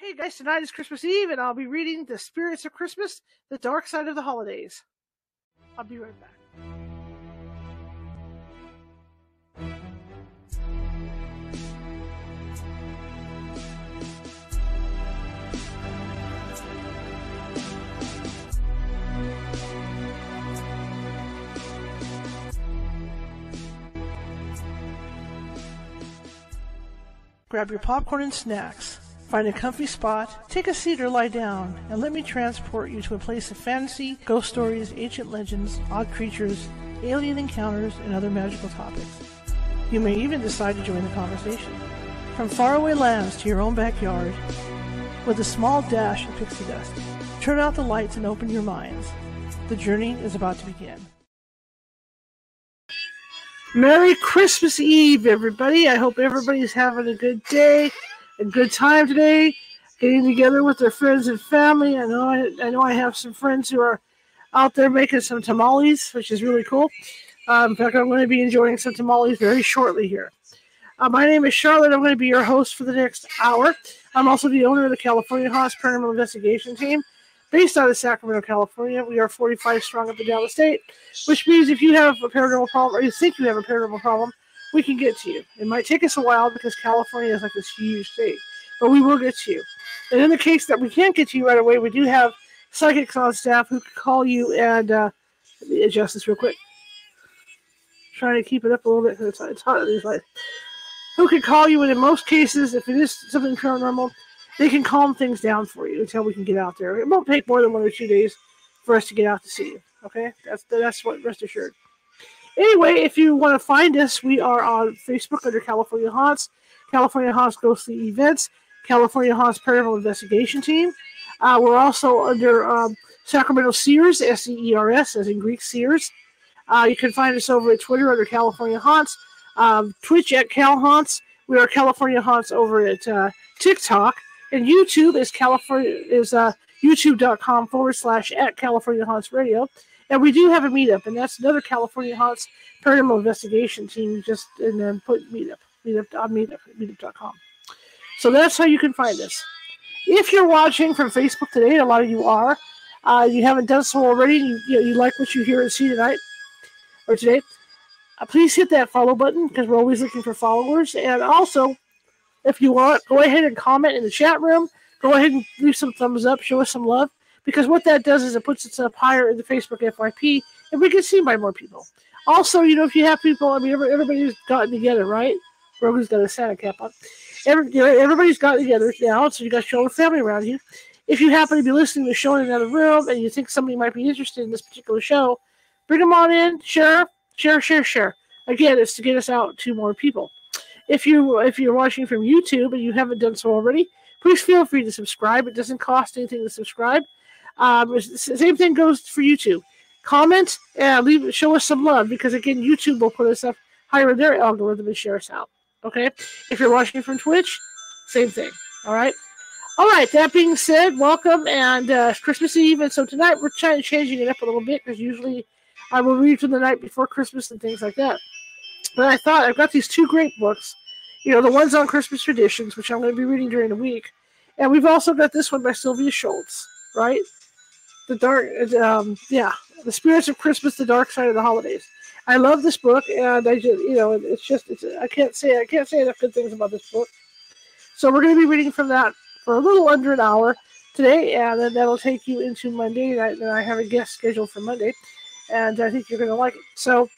Hey guys, tonight is Christmas Eve, and I'll be reading The Spirits of Christmas The Dark Side of the Holidays. I'll be right back. Grab your popcorn and snacks. Find a comfy spot, take a seat or lie down, and let me transport you to a place of fantasy, ghost stories, ancient legends, odd creatures, alien encounters, and other magical topics. You may even decide to join the conversation. From faraway lands to your own backyard, with a small dash of pixie dust, turn out the lights and open your minds. The journey is about to begin. Merry Christmas Eve, everybody. I hope everybody's having a good day a good time today, getting together with their friends and family. I know I, I know I have some friends who are out there making some tamales, which is really cool. Um, in fact, I'm going to be enjoying some tamales very shortly here. Uh, my name is Charlotte. I'm going to be your host for the next hour. I'm also the owner of the California Haunts Paranormal Investigation Team, based out of Sacramento, California. We are 45 strong up and down the state, which means if you have a paranormal problem or you think you have a paranormal problem, we can get to you. It might take us a while because California is like this huge state, but we will get to you. And in the case that we can't get to you right away, we do have psychics on staff who can call you and uh, adjust this real quick. Trying to keep it up a little bit because it's, it's hot in these lights. Who can call you, and in most cases, if it is something paranormal, they can calm things down for you until we can get out there. It won't take more than one or two days for us to get out to see you. Okay, that's that's what rest assured. Anyway, if you want to find us, we are on Facebook under California Haunts, California Haunts Ghostly Events, California Haunts Paranormal Investigation Team. Uh, we're also under um, Sacramento Seers, S E E R S, as in Greek Sears. Uh, you can find us over at Twitter under California Haunts, um, Twitch at Cal Haunts. We are California Haunts over at uh, TikTok, and YouTube is California is uh, YouTube.com forward slash at California Haunts Radio. And we do have a meetup, and that's another California Haunts Paranormal Investigation team. Just and then put meetup, meetup on meetup, meetup.com. So that's how you can find us. If you're watching from Facebook today, a lot of you are, uh, you haven't done so already, you, you, know, you like what you hear and see tonight or today, uh, please hit that follow button because we're always looking for followers. And also, if you want, go ahead and comment in the chat room. Go ahead and leave some thumbs up, show us some love because what that does is it puts it up higher in the Facebook FYP, and we get seen by more people. Also, you know, if you have people, I mean, everybody's gotten together, right? Rogan's got a Santa cap on. Every, you know, everybody's gotten together now, so you got your own family around you. If you happen to be listening to the show in another room and you think somebody might be interested in this particular show, bring them on in, share, share, share, share. Again, it's to get us out to more people. If you if you're watching from YouTube and you haven't done so already, please feel free to subscribe. It doesn't cost anything to subscribe. Um, same thing goes for YouTube. Comment and leave, show us some love because again, YouTube will put us up higher in their algorithm and share us out. Okay. If you're watching from Twitch, same thing. All right. All right. That being said, welcome and uh, Christmas Eve. And so tonight we're trying changing it up a little bit because usually I will read from the night before Christmas and things like that. But I thought I've got these two great books. You know, the ones on Christmas traditions, which I'm going to be reading during the week, and we've also got this one by Sylvia Shults, right? The dark, um, yeah, the spirits of Christmas, the dark side of the holidays. I love this book, and I just, you know, it's just, it's, I can't say, I can't say enough good things about this book. So we're going to be reading from that for a little under an hour today, and then that'll take you into Monday. night. And I, have a guest scheduled for Monday, and I think you're going to like it. So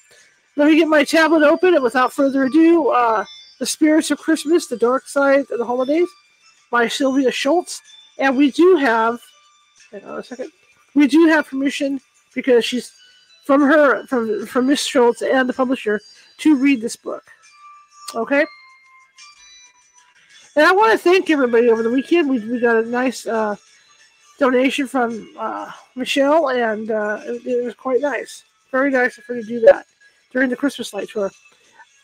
let me get my tablet open, and without further ado, uh, The Spirits of Christmas, The Dark Side of the Holidays by Sylvia Shults. And we do have, hang on a second we do have permission because she's from her from from Miss Shults and the publisher to read this book. Okay. And I want to thank everybody over the weekend. We, we got a nice uh, donation from uh, Michelle, and uh, it, it, was quite nice. Very nice of her to do that during the Christmas light tour.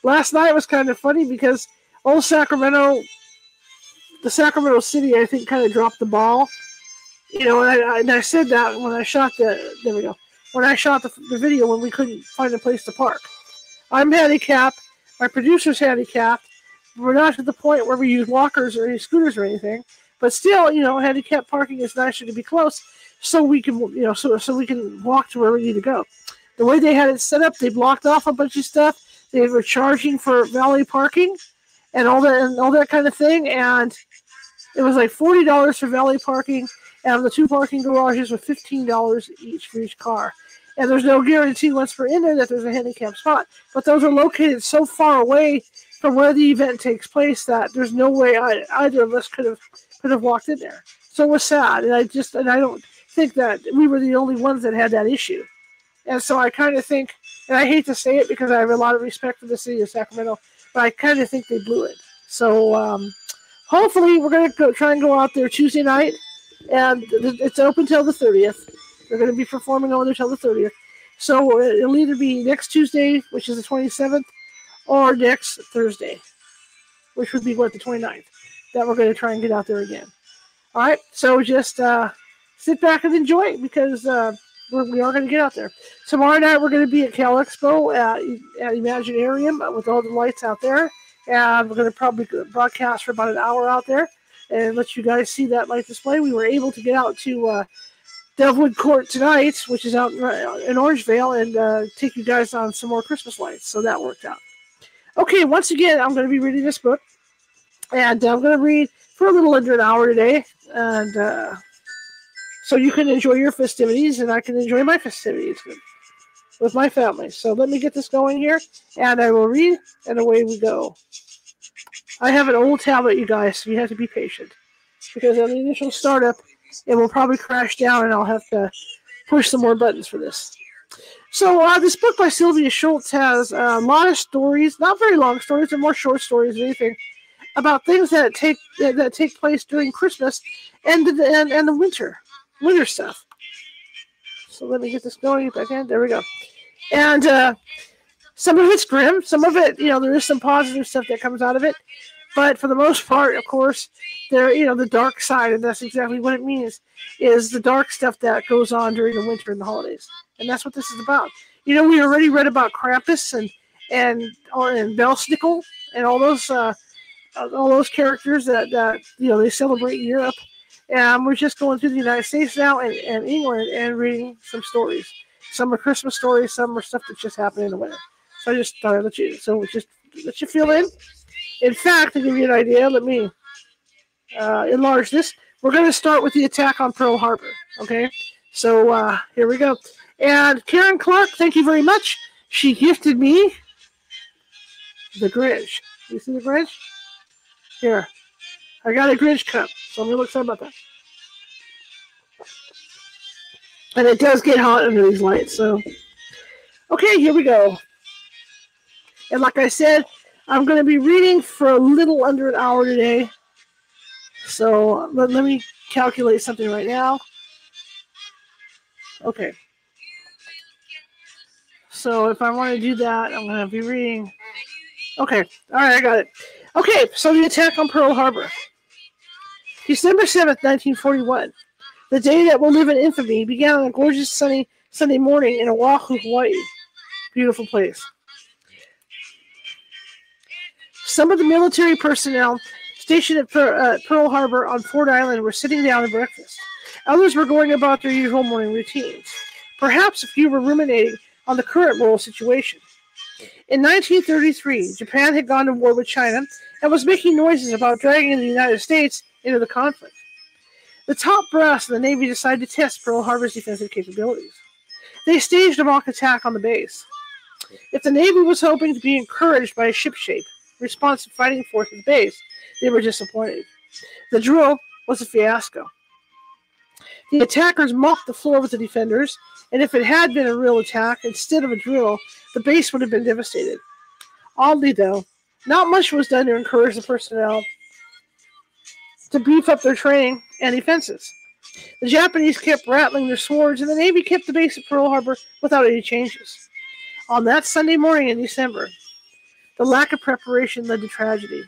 Last night was kind of funny because old Sacramento, the Sacramento City, I think, kind of dropped the ball you know, and I, and I said that when I shot the there we go when I shot the, the video when we couldn't find a place to park. I'm handicapped. My producer's handicapped. We're not to the point where we use walkers or any scooters or anything. But still, you know, handicapped parking is nicer to be close, so we can, you know, so so we can walk to where we need to go. The way they had it set up, they blocked off a bunch of stuff. They were charging for valet parking and all that and all that kind of thing, and it was like forty dollars for valet parking, and the two parking garages were fifteen dollars each for each car. And there's no guarantee once we're in there that there's a handicap spot. But those are located so far away from where the event takes place that there's no way I, either of us could have could have walked in there. So it was sad, and I just and I don't think that we were the only ones that had that issue. And so I kind of think, and I hate to say it because I have a lot of respect for the city of Sacramento, but I kind of think they blew it. So um, hopefully we're to go try and go out there Tuesday night, and it's open till the 30th. They're going to be performing over there till the 30th. So it'll either be next Tuesday, which is the 27th, or next Thursday, which would be what the 29th. That we're going to try and get out there again. All right, so just uh, sit back and enjoy because uh, we're, we are going to get out there. Tomorrow night we're going to be at Cal Expo at, at Imaginarium with all the lights out there, and we're going to probably broadcast for about an hour out there and let you guys see that light display. We were able to get out to uh, Delwood Court tonight, which is out in, in Orangevale, and uh, take you guys on some more Christmas lights. So that worked out. Okay, once again, I'm going to be reading this book, and I'm going to read for a little under an hour today, and uh, so you can enjoy your festivities, and I can enjoy my festivities with my family. So let me get this going here, and I will read, and away we go. I have an old tablet, you guys, so you have to be patient because on the initial startup, it will probably crash down, and I'll have to push some more buttons for this. So uh, this book by Sylvia Shults has a lot of stories, not very long stories, but more short stories than anything, about things that take that take place during Christmas and the and, and the winter, winter stuff. So let me get this going back in. There we go. And uh, some of it's grim, some of it, you know, there is some positive stuff that comes out of it. But for the most part, of course, there, you know, the dark side, and that's exactly what it means, is the dark stuff that goes on during the winter and the holidays, and that's what this is about. You know, we already read about Krampus and and and Belsnickel and all those uh, all those characters that that you know they celebrate in Europe, and we're just going through the United States now and, and England and reading some stories. Some are Christmas stories, some are stuff that just happened in the winter. So I just thought I'd let you so just let you feel in. In fact, to give you an idea, let me uh, enlarge this. We're going to start with the attack on Pearl Harbor. Okay, so uh, here we go. And Karen Clark, thank you very much. She gifted me the Grinch. You see the Grinch? Here, I got a Grinch cup, so I'm really excited about that. And it does get hot under these lights, so. Okay, here we go. And like I said, I'm going to be reading for a little under an hour today. So let, let me calculate something right now. Okay. So if I want to do that, I'm going to be reading. Okay. All right, I got it. Okay, so the attack on Pearl Harbor. December 7th, 1941. The day that will live in infamy began on a gorgeous sunny Sunday morning in Oahu, Hawaii. Beautiful place. Some of the military personnel stationed at uh, Pearl Harbor on Ford Island were sitting down to breakfast. Others were going about their usual morning routines. Perhaps a few were ruminating on the current world situation. In 1933, Japan had gone to war with China and was making noises about dragging the United States into the conflict. The top brass of the Navy decided to test Pearl Harbor's defensive capabilities. They staged a mock attack on the base. If the Navy was hoping to be encouraged by a ship shape, responsive fighting force at the base, they were disappointed. The drill was a fiasco. The attackers mopped the floor with the defenders, and if it had been a real attack instead of a drill, the base would have been devastated. Oddly, though, not much was done to encourage the personnel to beef up their training and defenses. The Japanese kept rattling their swords, and the Navy kept the base at Pearl Harbor without any changes. On that Sunday morning in December, the lack of preparation led to tragedy.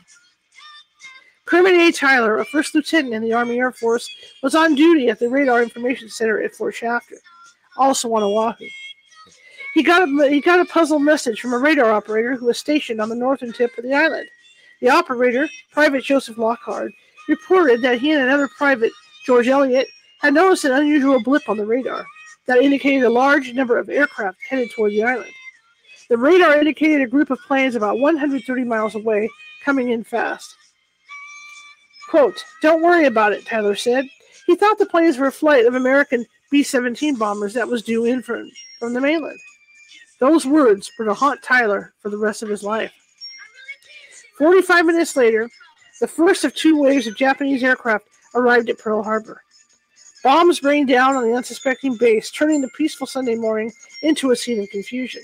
Kermit A. Tyler, a first lieutenant in the Army Air Force, was on duty at the Radar Information Center at Fort Shafter, also on Oahu. He got, a, he got a puzzle message from a radar operator who was stationed on the northern tip of the island. The operator, Private Joseph Lockard, reported that he and another private, George Elliott, had noticed an unusual blip on the radar that indicated a large number of aircraft headed toward the island. The radar indicated a group of planes about 130 miles away coming in fast. Quote, Don't worry about it, Tyler said. He thought the planes were a flight of American B 17 bombers that was due in from, from the mainland. Those words were to haunt Tyler for the rest of his life. 45 minutes later, the first of two waves of Japanese aircraft arrived at Pearl Harbor. Bombs rained down on the unsuspecting base, turning the peaceful Sunday morning into a scene of confusion,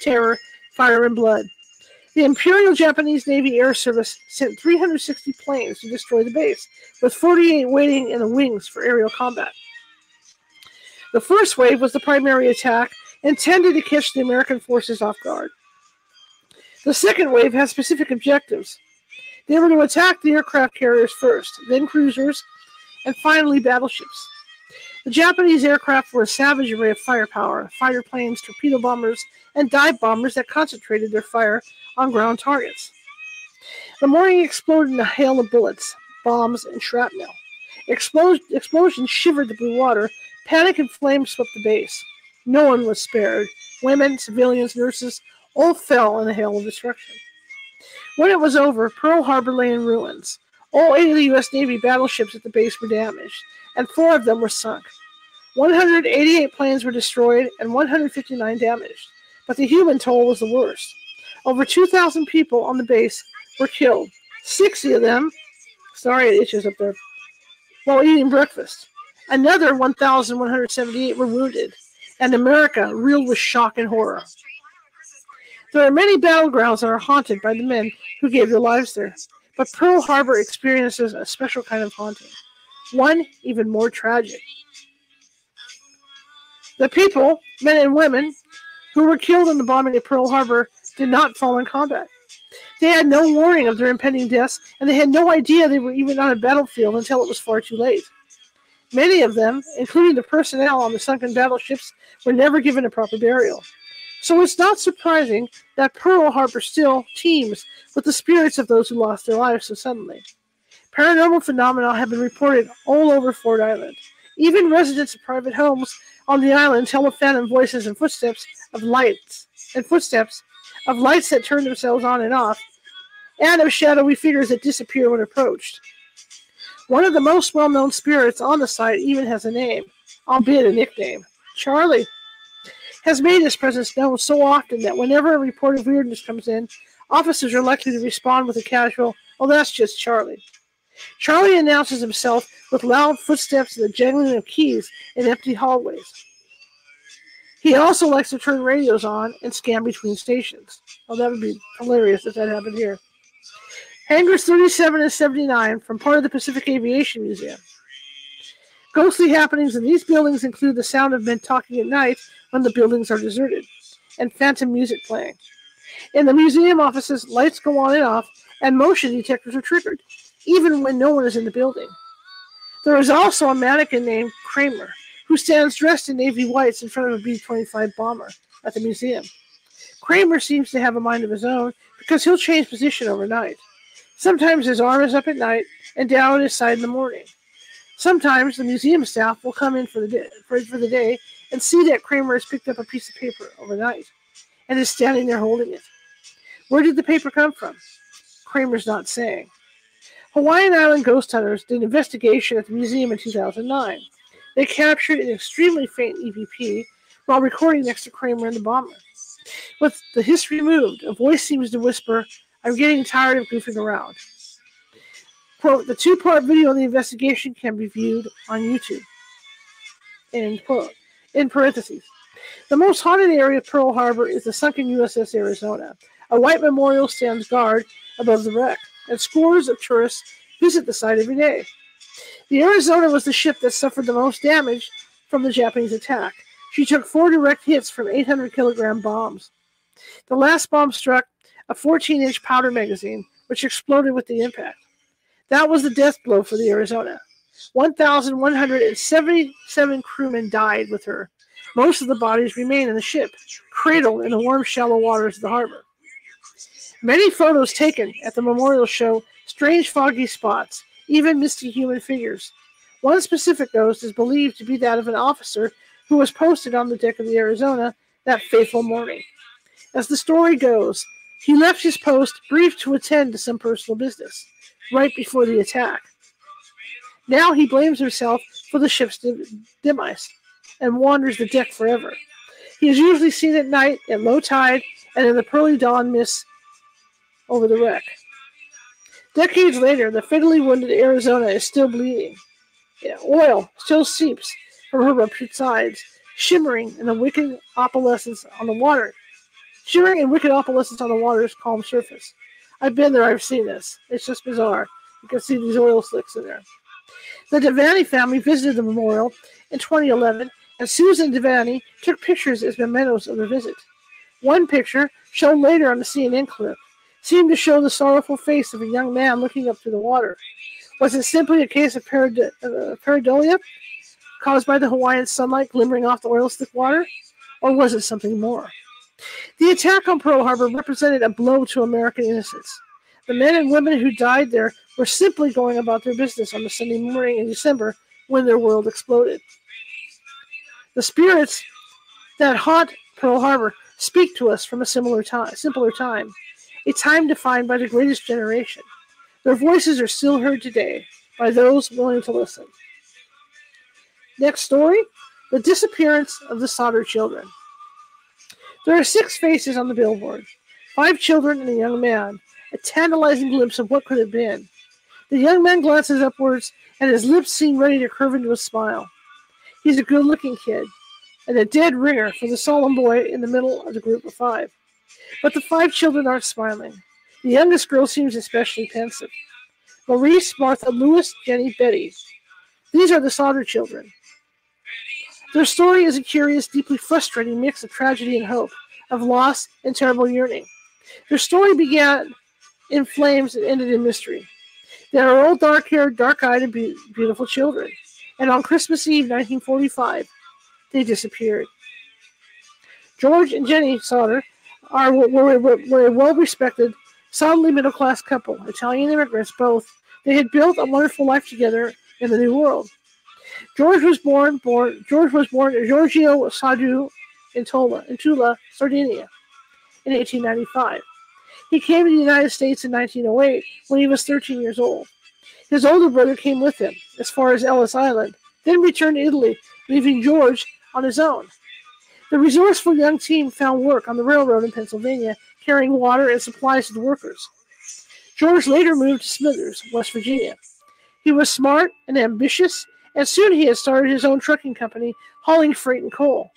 terror, fire, and blood. The Imperial Japanese Navy Air Service sent 360 planes to destroy the base, with 48 waiting in the wings for aerial combat. The first wave was the primary attack, intended to catch the American forces off guard. The second wave had specific objectives. They were to attack the aircraft carriers first, then cruisers, and finally battleships. The Japanese aircraft were a savage array of firepower fighter planes, torpedo bombers, and dive bombers that concentrated their fire on ground targets. The morning exploded in a hail of bullets, bombs, and shrapnel. Explosion, explosions shivered the blue water. Panic and flames swept the base. No one was spared. Women, civilians, nurses all fell in a hail of destruction. When it was over, Pearl Harbor lay in ruins. All eight of the U.S. Navy battleships at the base were damaged, and four of them were sunk. 188 planes were destroyed and 159 damaged, but the human toll was the worst. Over 2,000 people on the base were killed, 60 of them, sorry, it itches up there, while eating breakfast. Another 1,178 were wounded, and America reeled with shock and horror. There are many battlegrounds that are haunted by the men who gave their lives there, but Pearl Harbor experiences a special kind of haunting, one even more tragic. The people, men and women, who were killed in the bombing of Pearl Harbor did not fall in combat. They had no warning of their impending deaths, and they had no idea they were even on a battlefield until it was far too late. Many of them, including the personnel on the sunken battleships, were never given a proper burial. So it's not surprising that Pearl Harbor still teems with the spirits of those who lost their lives so suddenly. Paranormal phenomena have been reported all over Fort Island. Even residents of private homes on the island tell of phantom voices and footsteps of lights and footsteps of lights that turn themselves on and off, and of shadowy figures that disappear when approached. One of the most well known spirits on the site even has a name, albeit a nickname Charlie. Has made his presence known so often that whenever a report of weirdness comes in, officers are likely to respond with a casual, well, that's just Charlie. Charlie announces himself with loud footsteps and the jangling of keys in empty hallways. He also likes to turn radios on and scan between stations. Oh, that would be hilarious if that happened here. Hangars 37 and 79 from part of the Pacific Aviation Museum. Ghostly happenings in these buildings include the sound of men talking at night when the buildings are deserted, and phantom music playing. In the museum offices, lights go on and off, and motion detectors are triggered, even when no one is in the building. There is also a mannequin named Kramer, who stands dressed in navy whites in front of a B 25 bomber at the museum. Kramer seems to have a mind of his own because he'll change position overnight. Sometimes his arm is up at night and down at his side in the morning. Sometimes the museum staff will come in for the day, for, for the day and see that Kramer has picked up a piece of paper overnight and is standing there holding it. Where did the paper come from? Kramer's not saying. Hawaiian Island ghost hunters did an investigation at the museum in 2009. They captured an extremely faint EVP while recording next to Kramer and the bomber. With the history moved, a voice seems to whisper, I'm getting tired of goofing around. Quote, the two part video of the investigation can be viewed on YouTube. End quote. In parentheses. The most haunted area of Pearl Harbor is the sunken USS Arizona. A white memorial stands guard above the wreck and scores of tourists visit the site every day. The Arizona was the ship that suffered the most damage from the Japanese attack. She took four direct hits from 800 kilogram bombs. The last bomb struck a 14 inch powder magazine, which exploded with the impact. That was the death blow for the Arizona. 1,177 crewmen died with her. Most of the bodies remain in the ship, cradled in the warm, shallow waters of the harbor. Many photos taken at the memorial show strange foggy spots, even misty human figures. One specific ghost is believed to be that of an officer who was posted on the deck of the Arizona that fateful morning. As the story goes, he left his post briefed to attend to some personal business right before the attack. Now he blames himself for the ship's demise and wanders the deck forever. He is usually seen at night at low tide and in the pearly dawn mist over the wreck. Decades later, the fatally wounded Arizona is still bleeding. Oil still seeps from her ruptured sides, shimmering in the wicked opalescence on the water. Shimmering in wicked opalescence on the water's calm surface. I've been there, I've seen this. It's just bizarre. You can see these oil slicks in there. The Devaney family visited the memorial in 2011, and Susan Devaney took pictures as mementos of the visit. One picture, shown later on the CNN clip, seemed to show the sorrowful face of a young man looking up through the water. Was it simply a case of parad- uh, pareidolia caused by the Hawaiian sunlight glimmering off the oil slick water? Or was it something more? The attack on Pearl Harbor represented a blow to American innocence. The men and women who died there were simply going about their business on the Sunday morning in December when their world exploded. The spirits that haunt Pearl Harbor speak to us from a similar time, simpler time, a time defined by the greatest generation. Their voices are still heard today by those willing to listen. Next story The Disappearance of the Sodder Children. There are six faces on the billboard five children and a young man, a tantalizing glimpse of what could have been. The young man glances upwards, and his lips seem ready to curve into a smile. He's a good looking kid, and a dead ringer for the solemn boy in the middle of the group of five. But the five children aren't smiling. The youngest girl seems especially pensive. Maurice, Martha, Louis, Jenny, Betty. These are the Sodder children. Their story is a curious, deeply frustrating mix of tragedy and hope, of loss and terrible yearning. Their story began in flames and ended in mystery. They are all dark haired, dark eyed, and be- beautiful children. And on Christmas Eve, 1945, they disappeared. George and Jenny Sodder are were, were, were a well respected, solidly middle class couple, Italian immigrants both. They had built a wonderful life together in the New World. George was born, born George was born Giorgio Soddu in Tola, in Tula, Sardinia, in 1895. He came to the United States in 1908 when he was 13 years old. His older brother came with him as far as Ellis Island, then returned to Italy, leaving George on his own. The resourceful young team found work on the railroad in Pennsylvania, carrying water and supplies to the workers. George later moved to Smithers, West Virginia. He was smart and ambitious and soon he had started his own trucking company, hauling freight and coal.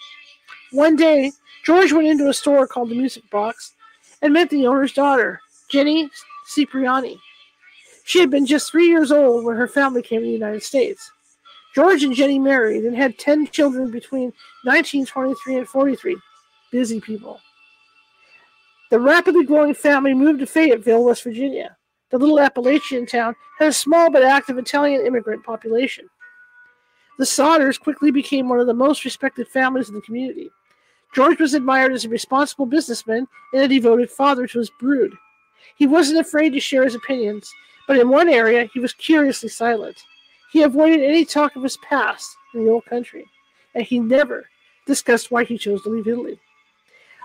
One day, George went into a store called the Music Box and met the owner's daughter, Jenny Cipriani. She had been just three years old when her family came to the United States. George and Jenny married and had 10 children between 1923 and 43. Busy people. The rapidly growing family moved to Fayetteville, West Virginia. The little Appalachian town had a small but active Italian immigrant population. The Sodders quickly became one of the most respected families in the community. George was admired as a responsible businessman and a devoted father to his brood. He wasn't afraid to share his opinions, but in one area he was curiously silent. He avoided any talk of his past in the old country, and he never discussed why he chose to leave Italy.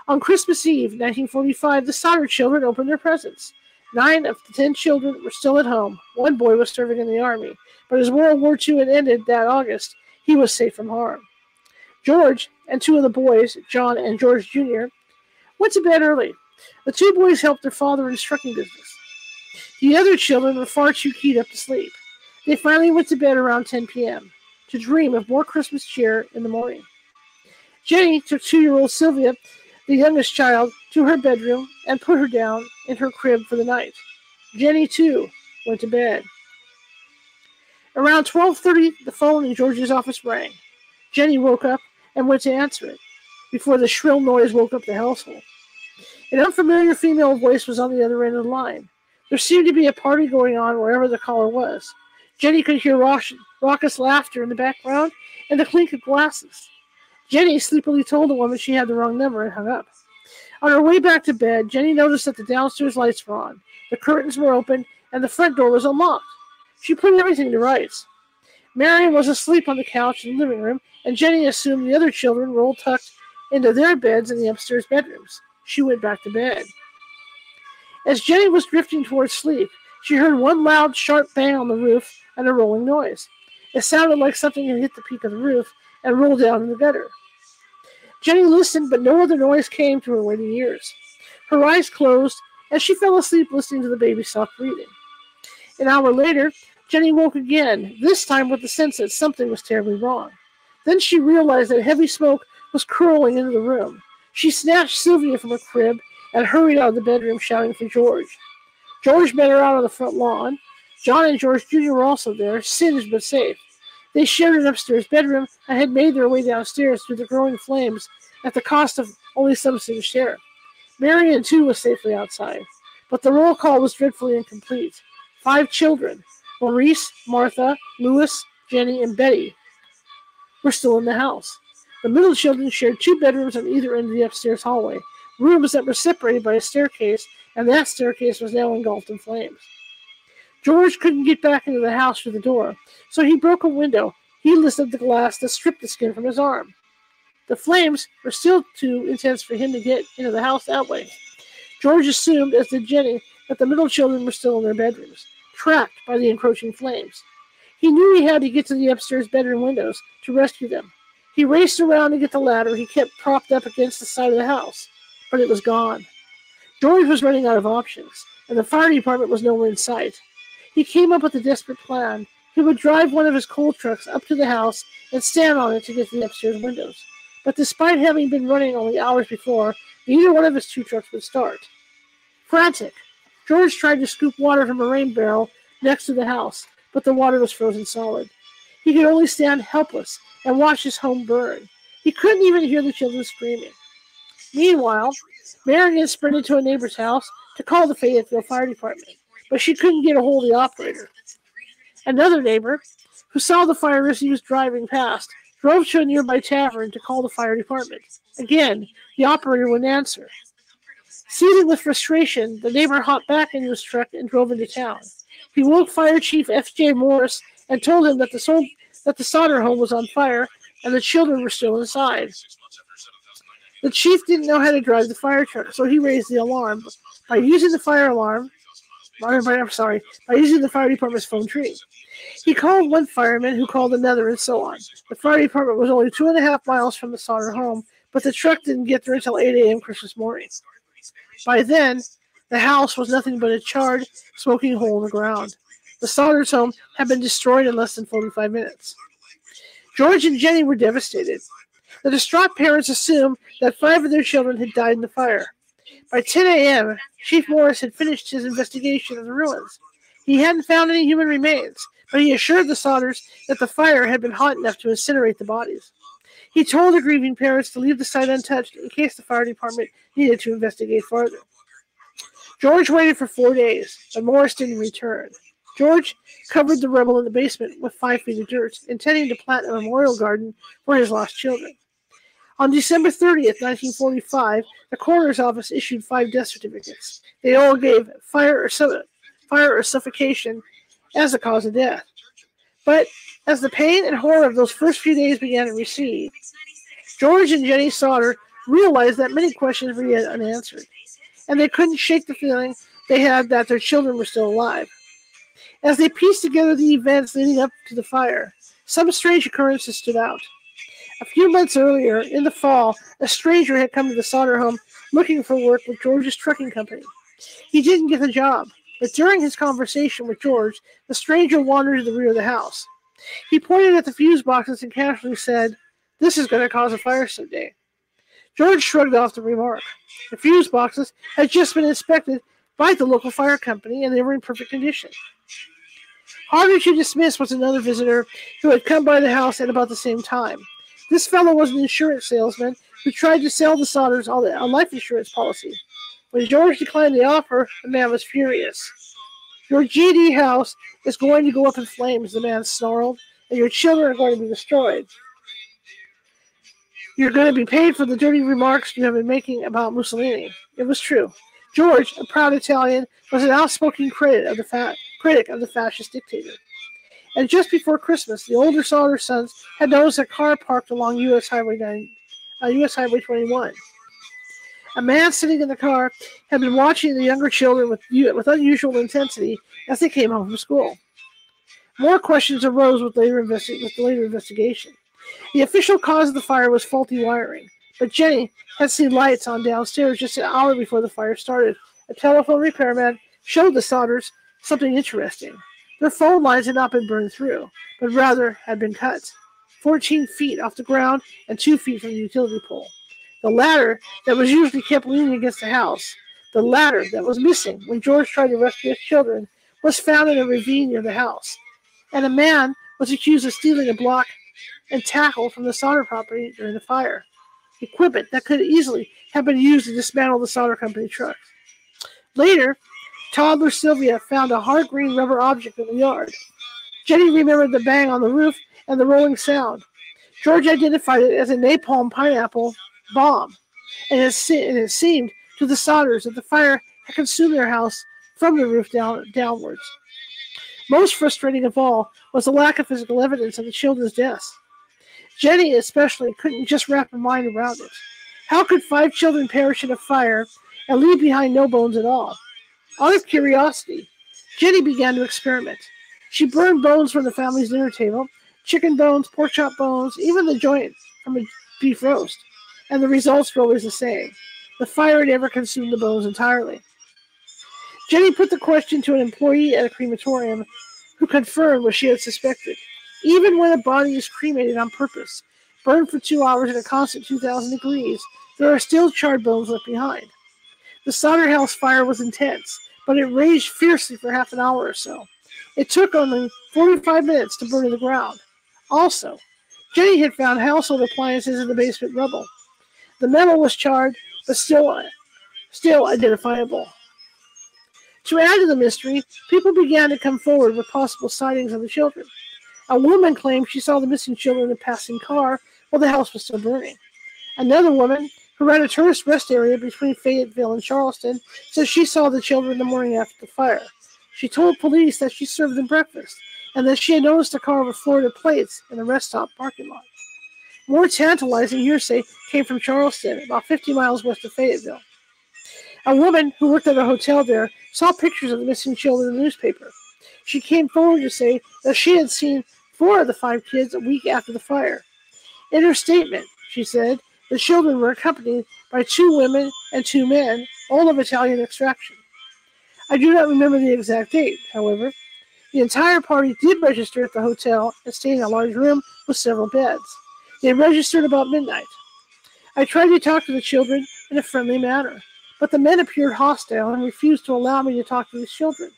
On Christmas Eve, 1945, the Sodder children opened their presents. Nine of the ten children were still at home. One boy was serving in the army, but as World War II had ended that August, he was safe from harm. George and two of the boys, John and George Jr., went to bed early. The two boys helped their father in his trucking business. The other children were far too keyed up to sleep. They finally went to bed around 10 p.m. to dream of more Christmas cheer in the morning. Jenny took two year old Sylvia, the youngest child, to her bedroom and put her down in her crib for the night. Jenny, too, went to bed. Around 12:30, the phone in George's office rang. Jenny woke up and went to answer it before the shrill noise woke up the household. An unfamiliar female voice was on the other end of the line. There seemed to be a party going on wherever the caller was. Jenny could hear raucous laughter in the background and the clink of glasses. Jenny sleepily told the woman she had the wrong number and hung up. On her way back to bed, Jenny noticed that the downstairs lights were on, the curtains were open, and the front door was unlocked. She put everything to rights. Marion was asleep on the couch in the living room, and Jenny assumed the other children were all tucked into their beds in the upstairs bedrooms. She went back to bed. As Jenny was drifting towards sleep, she heard one loud, sharp bang on the roof and a rolling noise. It sounded like something had hit the peak of the roof and rolled down in the gutter. Jenny listened, but no other noise came to her waiting ears. Her eyes closed as she fell asleep listening to the baby's soft breathing. An hour later, Jenny woke again, this time with the sense that something was terribly wrong. Then she realized that heavy smoke was curling into the room. She snatched Sylvia from her crib and hurried out of the bedroom, shouting for George. George met her out on the front lawn. John and George Jr. were also there, singed but safe. They shared an upstairs bedroom and had made their way downstairs through the growing flames at the cost of only some singed air. Marion, too, was safely outside. But the roll call was dreadfully incomplete. Five children, Maurice, Martha, Louis, Jenny, and Betty, were still in the house. The middle children shared two bedrooms on either end of the upstairs hallway, rooms that were separated by a staircase, and that staircase was now engulfed in flames. George couldn't get back into the house through the door, so he broke a window, heedless of the glass that stripped the skin from his arm. The flames were still too intense for him to get into the house that way. George assumed, as did Jenny, that the middle children were still in their bedrooms, trapped by the encroaching flames. He knew he had to get to the upstairs bedroom windows to rescue them. He raced around to get the ladder he kept propped up against the side of the house, but it was gone. George was running out of options, and the fire department was nowhere in sight. He came up with a desperate plan. He would drive one of his coal trucks up to the house and stand on it to get to the upstairs windows. But despite having been running only hours before, neither one of his two trucks would start. Frantic, George tried to scoop water from a rain barrel next to the house, but the water was frozen solid. He could only stand helpless and watch his home burn. He couldn't even hear the children screaming. Meanwhile, Marion sprinted to a neighbor's house to call the Fayetteville Fire Department, but she couldn't get a hold of the operator. Another neighbor, who saw the fire as he was driving past, drove to a nearby tavern to call the fire department. Again, the operator wouldn't answer. Seething with frustration, the neighbor hopped back into his truck and drove into town. He woke Fire Chief F.J. Morris and told him that the, sol- that the Sodder home was on fire and the children were still inside. The chief didn't know how to drive the fire truck, so he raised the alarm by using the fire alarm. I'm sorry, by using the fire department's phone tree. He called one fireman, who called another, and so on. The fire department was only two and a half miles from the Sodder home, but the truck didn't get there until 8 a.m. Christmas morning. By then, the house was nothing but a charred, smoking hole in the ground. The Sodders' home had been destroyed in less than 45 minutes. George and Jenny were devastated. The distraught parents assumed that five of their children had died in the fire. By 10 a.m., Chief Morris had finished his investigation of the ruins. He hadn't found any human remains, but he assured the Saunders that the fire had been hot enough to incinerate the bodies. He told the grieving parents to leave the site untouched in case the fire department needed to investigate further. George waited for four days, but Morris didn't return. George covered the rubble in the basement with five feet of dirt, intending to plant a memorial garden for his lost children. On December 30th, 1945, the coroner's office issued five death certificates. They all gave fire or, su- fire or suffocation as the cause of death. But as the pain and horror of those first few days began to recede, George and Jenny Sodder realized that many questions were yet unanswered, and they couldn't shake the feeling they had that their children were still alive. As they pieced together the events leading up to the fire, some strange occurrences stood out. A few months earlier, in the fall, a stranger had come to the Sodder home looking for work with George's trucking company. He didn't get the job, but during his conversation with George, the stranger wandered to the rear of the house. He pointed at the fuse boxes and casually said, This is going to cause a fire someday. George shrugged off the remark. The fuse boxes had just been inspected by the local fire company and they were in perfect condition. Harder to dismiss was another visitor who had come by the house at about the same time. This fellow was an insurance salesman who tried to sell the Sodders a life insurance policy. When George declined the offer, the man was furious. Your GD house is going to go up in flames, the man snarled, and your children are going to be destroyed. You're going to be paid for the dirty remarks you have been making about Mussolini. It was true. George, a proud Italian, was an outspoken critic of the, fa- critic of the fascist dictator. And just before Christmas, the older Sodder sons had noticed a car parked along U.S. Highway 9, uh, U.S. Highway 21. A man sitting in the car had been watching the younger children with, with unusual intensity as they came home from school. More questions arose with, later investi- with the later investigation. The official cause of the fire was faulty wiring, but Jenny had seen lights on downstairs just an hour before the fire started. A telephone repairman showed the Sodders something interesting. Their phone lines had not been burned through, but rather had been cut, 14 feet off the ground and 2 feet from the utility pole. The ladder that was usually kept leaning against the house, the ladder that was missing when George tried to rescue his children, was found in a ravine near the house. And a man was accused of stealing a block and tackle from the Sodder property during the fire. Equipment that could easily have been used to dismantle the Sodder company trucks. Later, toddler Sylvia found a hard green rubber object in the yard. Jenny remembered the bang on the roof and the rolling sound. George identified it as a napalm pineapple bomb, and it, and it seemed to the Sodders that the fire had consumed their house from the roof down, downwards. Most frustrating of all was the lack of physical evidence of the children's deaths. Jenny, especially, couldn't just wrap her mind around it. How could five children perish in a fire and leave behind no bones at all? Out of curiosity, Jenny began to experiment. She burned bones from the family's dinner table chicken bones, pork chop bones, even the joint from a beef roast and the results were always the same. The fire never consumed the bones entirely. Jenny put the question to an employee at a crematorium who confirmed what she had suspected. Even when a body is cremated on purpose, burned for two hours at a constant 2,000 degrees, there are still charred bones left behind. The Sodder house fire was intense, but it raged fiercely for half an hour or so. It took only 45 minutes to burn to the ground. Also, Jenny had found household appliances in the basement rubble. The metal was charred, but still, still identifiable. To add to the mystery, people began to come forward with possible sightings of the children. A woman claimed she saw the missing children in a passing car while the house was still burning. Another woman, who ran a tourist rest area between Fayetteville and Charleston, said she saw the children the morning after the fire. She told police that she served them breakfast and that she had noticed a car with Florida plates in the rest stop parking lot. More tantalizing hearsay came from Charleston, about 50 miles west of Fayetteville. A woman who worked at a hotel there saw pictures of the missing children in the newspaper. She came forward to say that she had seen four of the five kids a week after the fire. In her statement, she said the children were accompanied by two women and two men, all of Italian extraction. I do not remember the exact date, however. The entire party did register at the hotel and stay in a large room with several beds. They registered about midnight. I tried to talk to the children in a friendly manner, but the men appeared hostile and refused to allow me to talk to these children.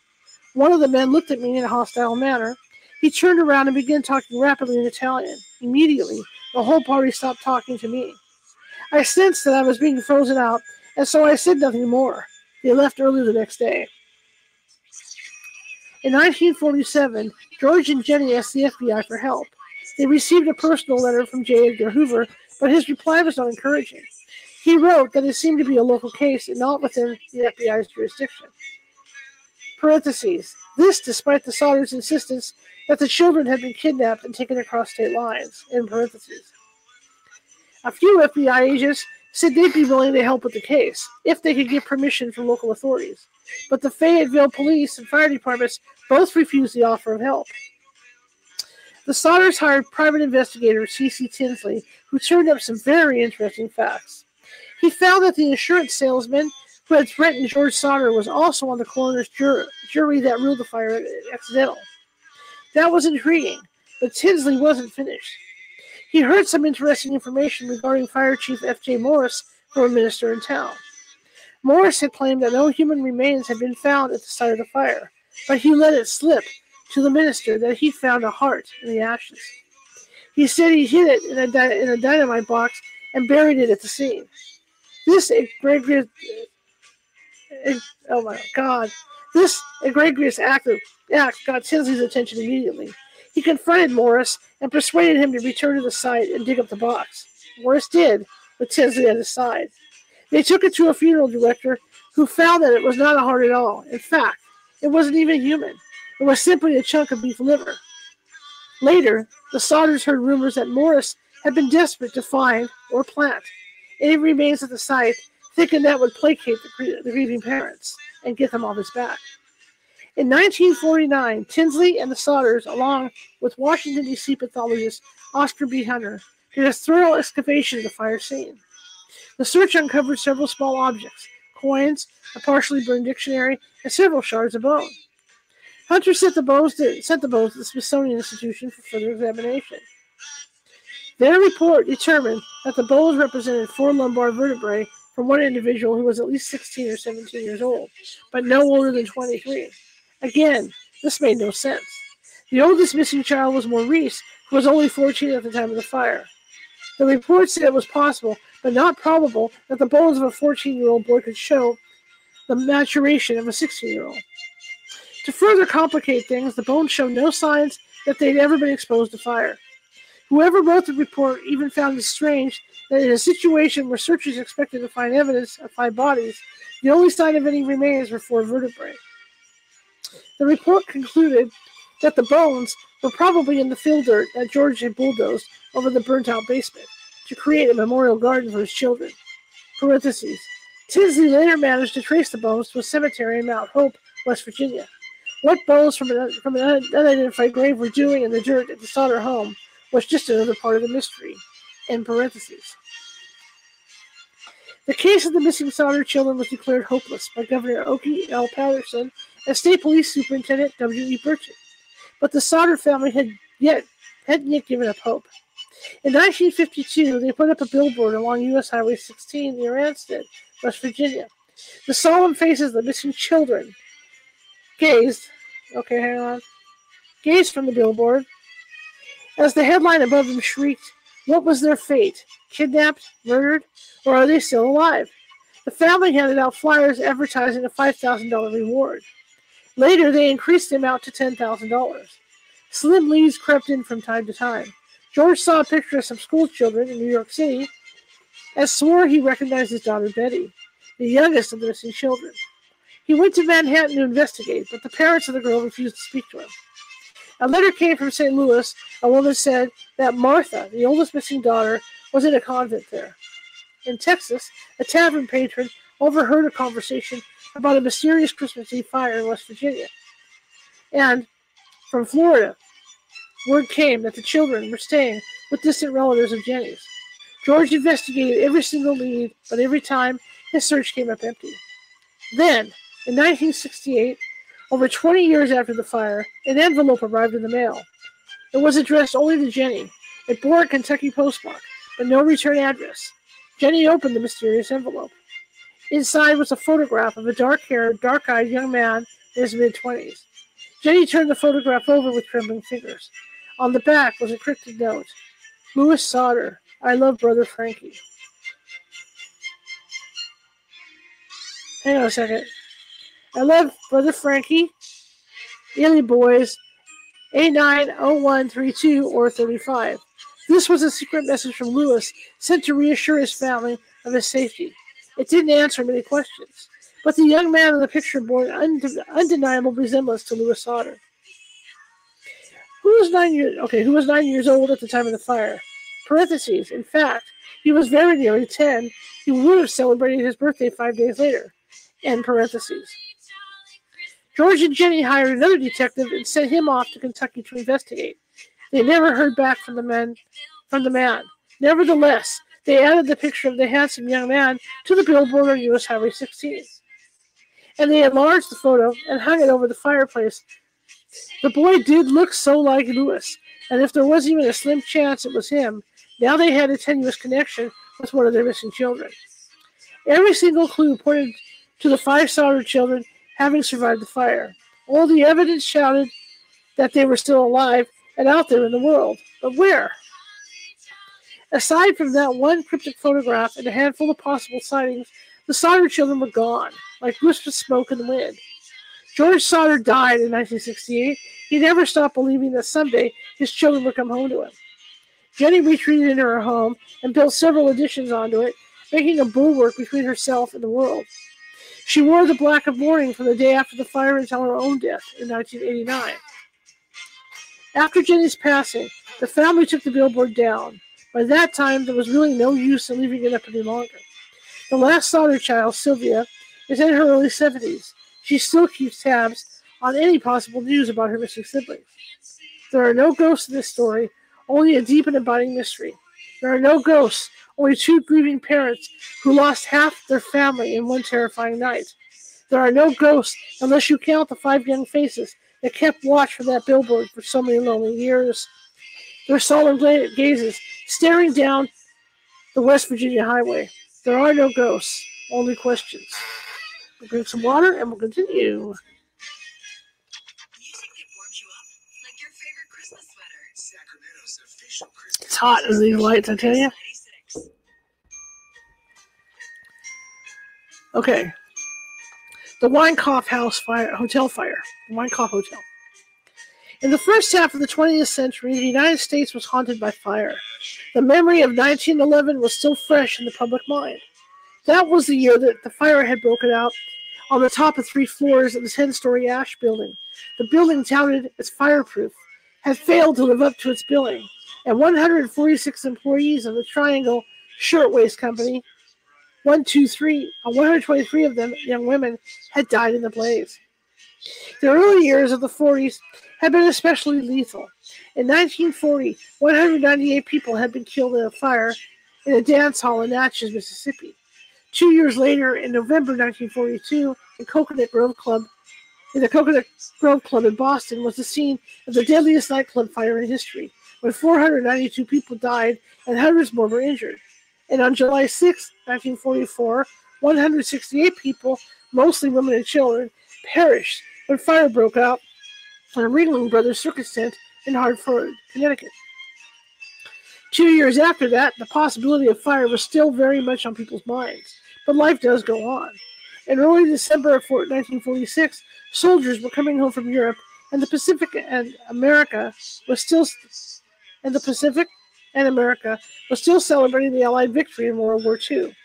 One of the men looked at me in a hostile manner. He turned around and began talking rapidly in Italian. Immediately, the whole party stopped talking to me. I sensed that I was being frozen out, and so I said nothing more. They left early the next day. In 1947, George and Jenny asked the FBI for help. They received a personal letter from J. Edgar Hoover, but his reply was not encouraging. He wrote that it seemed to be a local case and not within the FBI's jurisdiction. Parentheses. This despite the Sodders' insistence that the children had been kidnapped and taken across state lines. In parentheses. A few FBI agents said they'd be willing to help with the case if they could get permission from local authorities. But the Fayetteville police and fire departments both refused the offer of help. The Sodders hired private investigator C.C. Tinsley, who turned up some very interesting facts. He found that the insurance salesman who had threatened George Sodder was also on the coroner's jur- jury that ruled the fire accidental. That was intriguing, but Tinsley wasn't finished. He heard some interesting information regarding Fire Chief F.J. Morris from a minister in town. Morris had claimed that no human remains had been found at the site of the fire, but he let it slip to the minister that he found a heart in the ashes. He said he hid it in a, di- in a dynamite box and buried it at the scene. This egregious, eh, oh my God, this egregious act, of, act got Tinsley's attention immediately. He confronted Morris and persuaded him to return to the site and dig up the box. Morris did, with Tinsley at his side. They took it to a funeral director who found that it was not a heart at all. In fact, it wasn't even human. It was simply a chunk of beef liver. Later, the Sodders heard rumors that Morris had been desperate to find or plant any remains at the site, thinking that would placate the, grieving parents and get them off his back. In 1949, Tinsley and the Sodders, along with Washington, D.C. pathologist Oscar B. Hunter, did a thorough excavation of the fire scene. The search uncovered several small objects coins, a partially burned dictionary, and several shards of bone. Hunter sent the bones to, sent the bones to the Smithsonian Institution for further examination. Their report determined that the bones represented four lumbar vertebrae from one individual who was at least 16 or 17 years old, but no older than 23. Again, this made no sense. The oldest missing child was Maurice, who was only 14 at the time of the fire. The report said it was possible, but not probable, that the bones of a 14 year old boy could show the maturation of a 16 year old. To further complicate things, the bones show no signs that they'd ever been exposed to fire. Whoever wrote the report even found it strange that in a situation where searchers expected to find evidence of five bodies, the only sign of any remains were four vertebrae. The report concluded that the bones were probably in the fill dirt that George had bulldozed over the burnt out basement to create a memorial garden for his children. Parentheses. Tinsley later managed to trace the bones to a cemetery in Mount Hope, West Virginia. What bones from an, from an unidentified grave were doing in the dirt at the Sodder home was just another part of the mystery. In parentheses. The case of the missing Sodder children was declared hopeless by Governor Okey L. Patterson and State Police Superintendent W. E. Burchett. But the Sodder family had yet hadn't yet given up hope. In 1952, they put up a billboard along U.S. Highway 16 near Ansted, West Virginia. The solemn faces of the missing children gazed, okay, hang on, gazed from the billboard as the headline above them shrieked, What was their fate? Kidnapped, murdered, or are they still alive? The family handed out flyers advertising a $5,000 reward. Later, they increased the amount to $10,000. Slim leads crept in from time to time. George saw a picture of some school children in New York City and swore he recognized his daughter Betty, the youngest of the missing children. He went to Manhattan to investigate, but the parents of the girl refused to speak to him. A letter came from St. Louis. A woman said that Martha, the oldest missing daughter, was in a convent there. In Texas, a tavern patron overheard a conversation about a mysterious Christmas Eve fire in West Virginia. And from Florida, word came that the children were staying with distant relatives of Jenny's. George investigated every single lead, but every time his search came up empty. Then, in 1968, over 20 years after the fire, an envelope arrived in the mail. It was addressed only to Jenny. It bore a Kentucky postmark, but no return address. Jenny opened the mysterious envelope. Inside was a photograph of a dark haired, dark eyed young man in his mid 20s. Jenny turned the photograph over with trembling fingers. On the back was a cryptic note Louis Sodder, I love brother Frankie. Hang on a second. I love Brother Frankie, Illy Boys, A90132 or 35. This was a secret message from Louis sent to reassure his family of his safety. It didn't answer many questions, but the young man in the picture bore an undeniable resemblance to Louis Sodder. Who was nine years okay? Who was nine years old at the time of the fire? Parentheses. In fact, he was very nearly ten. He would have celebrated his birthday five days later. End parentheses. George and Jenny hired another detective and sent him off to Kentucky to investigate. They never heard back from the man. From the man. Nevertheless, they added the picture of the handsome young man to the billboard on U.S. Highway 16. And they enlarged the photo and hung it over the fireplace. The boy did look so like Louis, and if there was even a slim chance it was him, now they had a tenuous connection with one of their missing children. Every single clue pointed to the five Sodder children having survived the fire. All the evidence shouted that they were still alive and out there in the world. But where? Aside from that one cryptic photograph and a handful of possible sightings, the Sodder children were gone, like wisps of smoke in the wind. George Sodder died in 1968. He never stopped believing that someday his children would come home to him. Jenny retreated into her home and built several additions onto it, making a bulwark between herself and the world. She wore the black of mourning from the day after the fire until her own death in 1989. After Jenny's passing, the family took the billboard down. By that time, there was really no use in leaving it up any longer. The last Sodder child, Sylvia, is in her early 70s. She still keeps tabs on any possible news about her missing siblings. There are no ghosts in this story, only a deep and abiding mystery. There are no ghosts, only two grieving parents who lost half their family in one terrifying night. There are no ghosts unless you count the five young faces that kept watch for that billboard for so many lonely years. Their solemn gazes staring down the West Virginia highway. There are no ghosts, only questions. We'll drink some water and we'll continue. It's hot in these lights, I tell you. Okay. The Winecoff House fire, Hotel fire. The Winecoff Hotel. In the first half of the 20th century, the United States was haunted by fire. The memory of 1911 was still fresh in the public mind. That was the year that the fire had broken out on the top of three floors of the 10 story Asch building. The building, touted as fireproof, had failed to live up to its billing, and 146 employees of the Triangle Shirtwaist Company, one, two, three, uh, 123 of them, young women, had died in the blaze. The early years of the 40s had been especially lethal. In 1940, 198 people had been killed in a fire in a dance hall in Natchez, Mississippi. Two years later, in November 1942, in Cocoanut Grove Club, in the Cocoanut Grove Club in Boston, was the scene of the deadliest nightclub fire in history, when 492 people died and hundreds more were injured. And on July 6, 1944, 168 people, mostly women and children, perished when fire broke out on a Ringling Brothers circus tent in Hartford, Connecticut. Two years after that, the possibility of fire was still very much on people's minds. But life does go on. In early December of 1946, soldiers were coming home from Europe, and the Pacific and America was still, and the Pacific and America was still celebrating the Allied victory in World War II.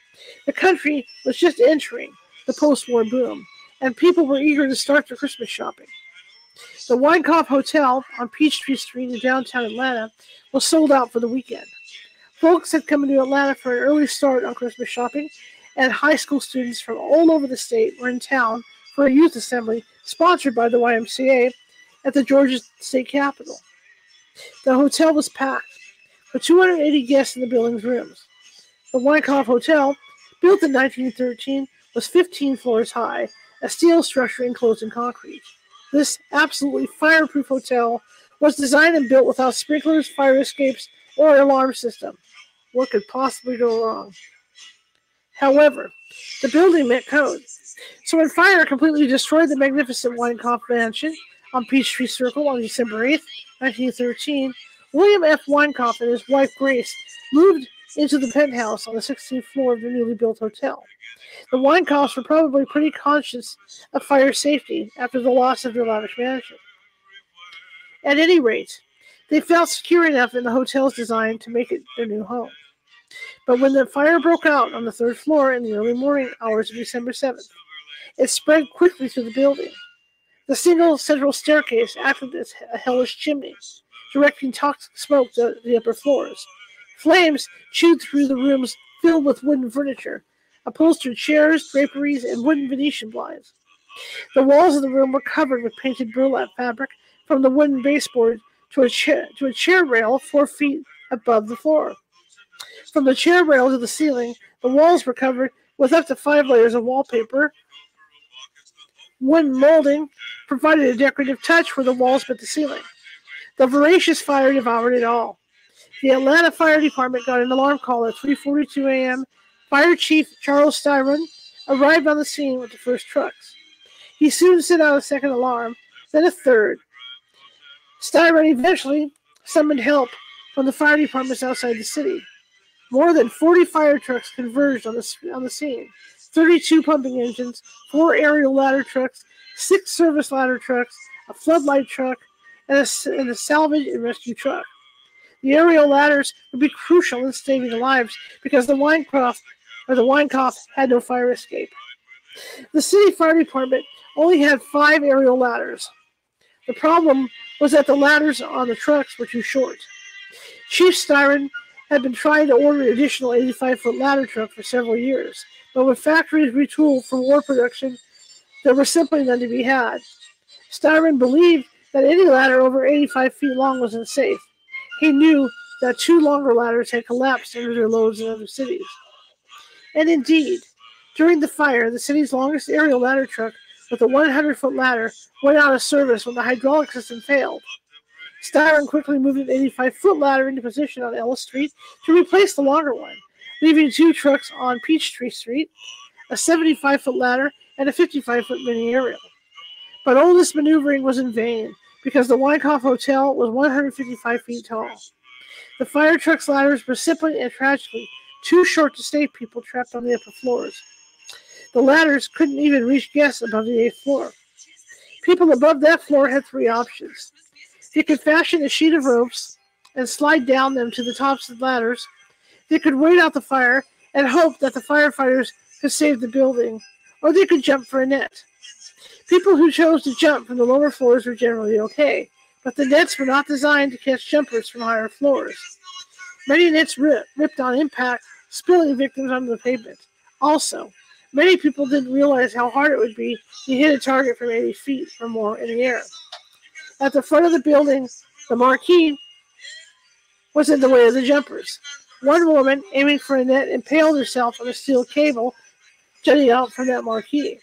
The country was just entering the post-war boom, and people were eager to start their Christmas shopping. The Winecoff Hotel on Peachtree Street in downtown Atlanta was sold out for the weekend. Folks had come into Atlanta for an early start on Christmas shopping, and high school students from all over the state were in town for a youth assembly sponsored by the YMCA at the Georgia State Capitol. The hotel was packed, with 280 guests in the building's rooms. The Winecoff Hotel, built in 1913, was 15 floors high, a steel structure enclosed in concrete. This absolutely fireproof hotel was designed and built without sprinklers, fire escapes, or alarm system. What could possibly go wrong? However, the building met code. So when fire completely destroyed the magnificent Winecoff mansion on Peachtree Circle on December 8, 1913, William F. Winecoff and his wife Grace moved into the penthouse on the 16th floor of the newly built hotel. The Winecoffs were probably pretty conscious of fire safety after the loss of their lavish mansion. At any rate, they felt secure enough in the hotel's design to make it their new home. But when the fire broke out on the third floor in the early morning hours of December 7th, it spread quickly through the building. The single central staircase acted as a hellish chimney, directing toxic smoke to the upper floors. Flames chewed through the rooms filled with wooden furniture, upholstered chairs, draperies, and wooden Venetian blinds. The walls of the room were covered with painted burlap fabric from the wooden baseboard to a chair to a chair rail four feet above the floor. From the chair rail to the ceiling, the walls were covered with up to five layers of wallpaper. Wooden molding provided a decorative touch where the walls met the ceiling. The voracious fire devoured it all. The Atlanta Fire Department got an alarm call at 3:42 a.m. Fire Chief Charles Styron arrived on the scene with the first trucks. He soon sent out a second alarm, then a third. Styron eventually summoned help from the fire departments outside the city. More than 40 fire trucks converged on the, on the scene 32 pumping engines, four aerial ladder trucks, six service ladder trucks, a floodlight truck, and a, and a salvage and rescue truck. The aerial ladders would be crucial in saving lives because the Winecroft or the Winecoff had no fire escape. The city fire department only had five aerial ladders. The problem was that the ladders on the trucks were too short. Chief Styron had been trying to order an additional 85 foot ladder truck for several years, but with factories retooled for war production, there were simply none to be had. Styron believed that any ladder over 85 feet long was unsafe. He knew that two longer ladders had collapsed under their loads in other cities. And indeed, during the fire, the city's longest aerial ladder truck with a 100 foot ladder went out of service when the hydraulic system failed. Styron quickly moved an 85 foot ladder into position on Ellis Street to replace the longer one, leaving two trucks on Peachtree Street, a 75 foot ladder, and a 55 foot mini aerial. But all this maneuvering was in vain because the Winecoff Hotel was 155 feet tall. The fire truck's ladders were simply and tragically too short to save people trapped on the upper floors. The ladders couldn't even reach guests above the eighth floor. People above that floor had three options. They could fashion a sheet of ropes and slide down them to the tops of the ladders. They could wait out the fire and hope that the firefighters could save the building, or they could jump for a net. People who chose to jump from the lower floors were generally okay, but the nets were not designed to catch jumpers from higher floors. Many nets rip, ripped on impact, spilling victims onto the pavement. Also, Many people didn't realize how hard it would be to hit a target from 80 feet or more in the air. At the front of the building, the marquee was in the way of the jumpers. One woman, aiming for a net, impaled herself on a steel cable jutting out from that marquee.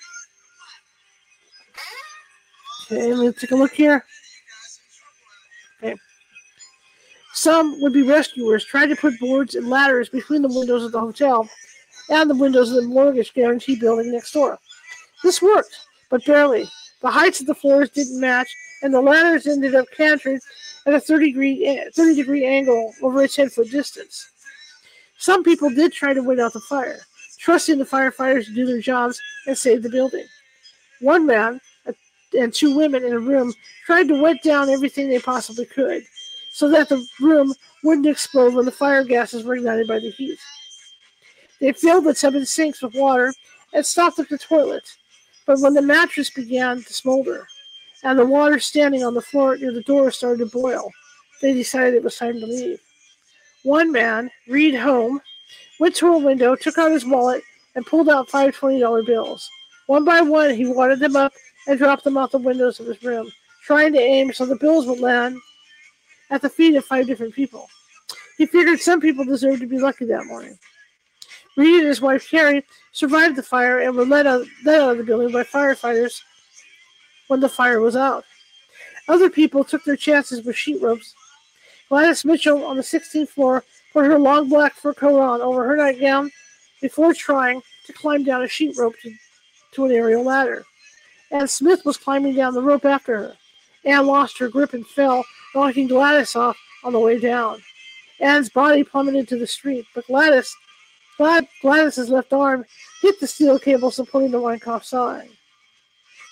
Okay, let's take a look here. Okay. Some would be rescuers tried to put boards and ladders between the windows of the hotel and the windows of the mortgage guarantee building next door. This worked, but barely. The heights of the floors didn't match, and the ladders ended up cantering at a 30 degree, 30 degree angle over a 10 foot distance. Some people did try to wait out the fire, trusting the firefighters to do their jobs and save the building. One man and two women in a room tried to wet down everything they possibly could so that the room wouldn't explode when the fire gases were ignited by the heat. They filled the tub and sinks with water and stopped at the toilet. But when the mattress began to smolder and the water standing on the floor near the door started to boil, they decided it was time to leave. One man, Reed Home, went to a window, took out his wallet, and pulled out five $20 bills. One by one, he wadded them up and dropped them out the windows of his room, trying to aim so the bills would land at the feet of five different people. He figured some people deserved to be lucky that morning. Reed and his wife Carrie survived the fire and were led out, out of the building by firefighters when the fire was out. Other people took their chances with sheet ropes. Gladys Mitchell on the 16th floor put her long black fur coat on over her nightgown before trying to climb down a sheet rope to, to an aerial ladder. Anne Smith was climbing down the rope after her. Anne lost her grip and fell, knocking Gladys off on the way down. Anne's body plummeted to the street, but Gladys Glad- Gladys's left arm hit the steel cable supporting the Winecoff sign.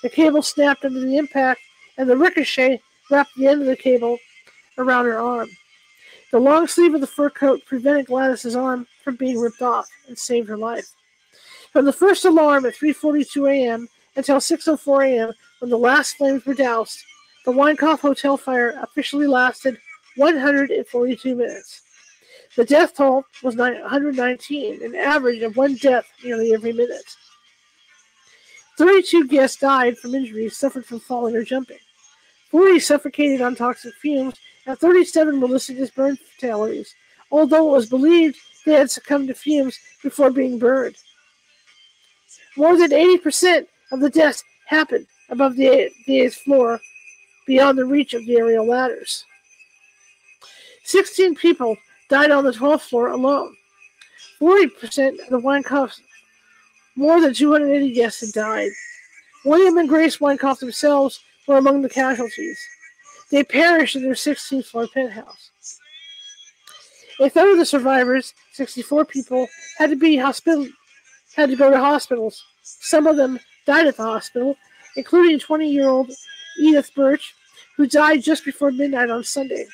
The cable snapped under the impact, and the ricochet wrapped the end of the cable around her arm. The long sleeve of the fur coat prevented Gladys's arm from being ripped off and saved her life. From the first alarm at 3:42 a.m. until 6:04 a.m., when the last flames were doused, the Winecoff Hotel fire officially lasted 142 minutes. The death toll was 119, an average of one death nearly every minute. 32 guests died from injuries suffered from falling or jumping. 40 suffocated on toxic fumes, and 37 were listed as burn fatalities, although it was believed they had succumbed to fumes before being burned. More than 80% of the deaths happened above the, the eighth floor, beyond the reach of the aerial ladders. 16 people died on the 12th floor alone. 40% of the Winecoffs, more than 280 guests had died. William and Grace Winecoff themselves were among the casualties. They perished in their 16th floor penthouse. A third of the survivors, 64 people, had to be hospital had to go to hospitals. Some of them died at the hospital, including 20-year-old Edith Birch, who died just before midnight on Sunday.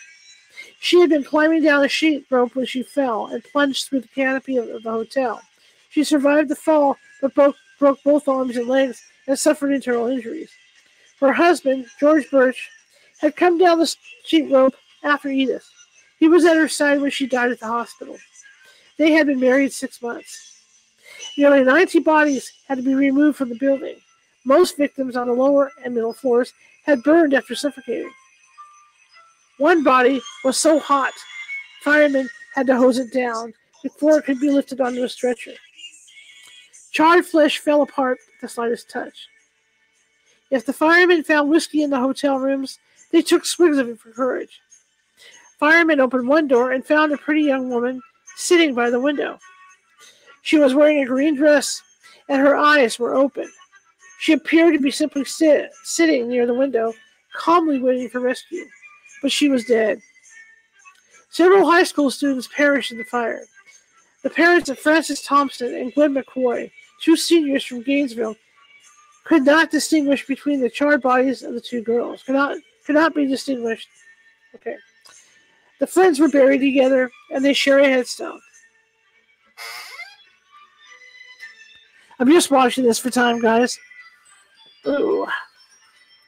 She had been climbing down a sheet rope when she fell and plunged through the canopy of the hotel. She survived the fall, but broke, broke both arms and legs and suffered internal injuries. Her husband, George Birch, had come down the sheet rope after Edith. He was at her side when she died at the hospital. They had been married six months. Nearly 90 bodies had to be removed from the building. Most victims on the lower and middle floors had burned after suffocating. One body was so hot, firemen had to hose it down before it could be lifted onto a stretcher. Charred flesh fell apart at the slightest touch. If the firemen found whiskey in the hotel rooms, they took swigs of it for courage. Firemen opened one door and found a pretty young woman sitting by the window. She was wearing a green dress and her eyes were open. She appeared to be simply sit, sitting near the window, calmly waiting for rescue, but she was dead. Several high school students perished in the fire. The parents of Frances Thompson and Gwen McCoy, two seniors from Gainesville, could not distinguish between the charred bodies of the two girls. Could not could not be distinguished. Okay. The friends were buried together and they share a headstone. I'm just watching this for time, guys. Ooh.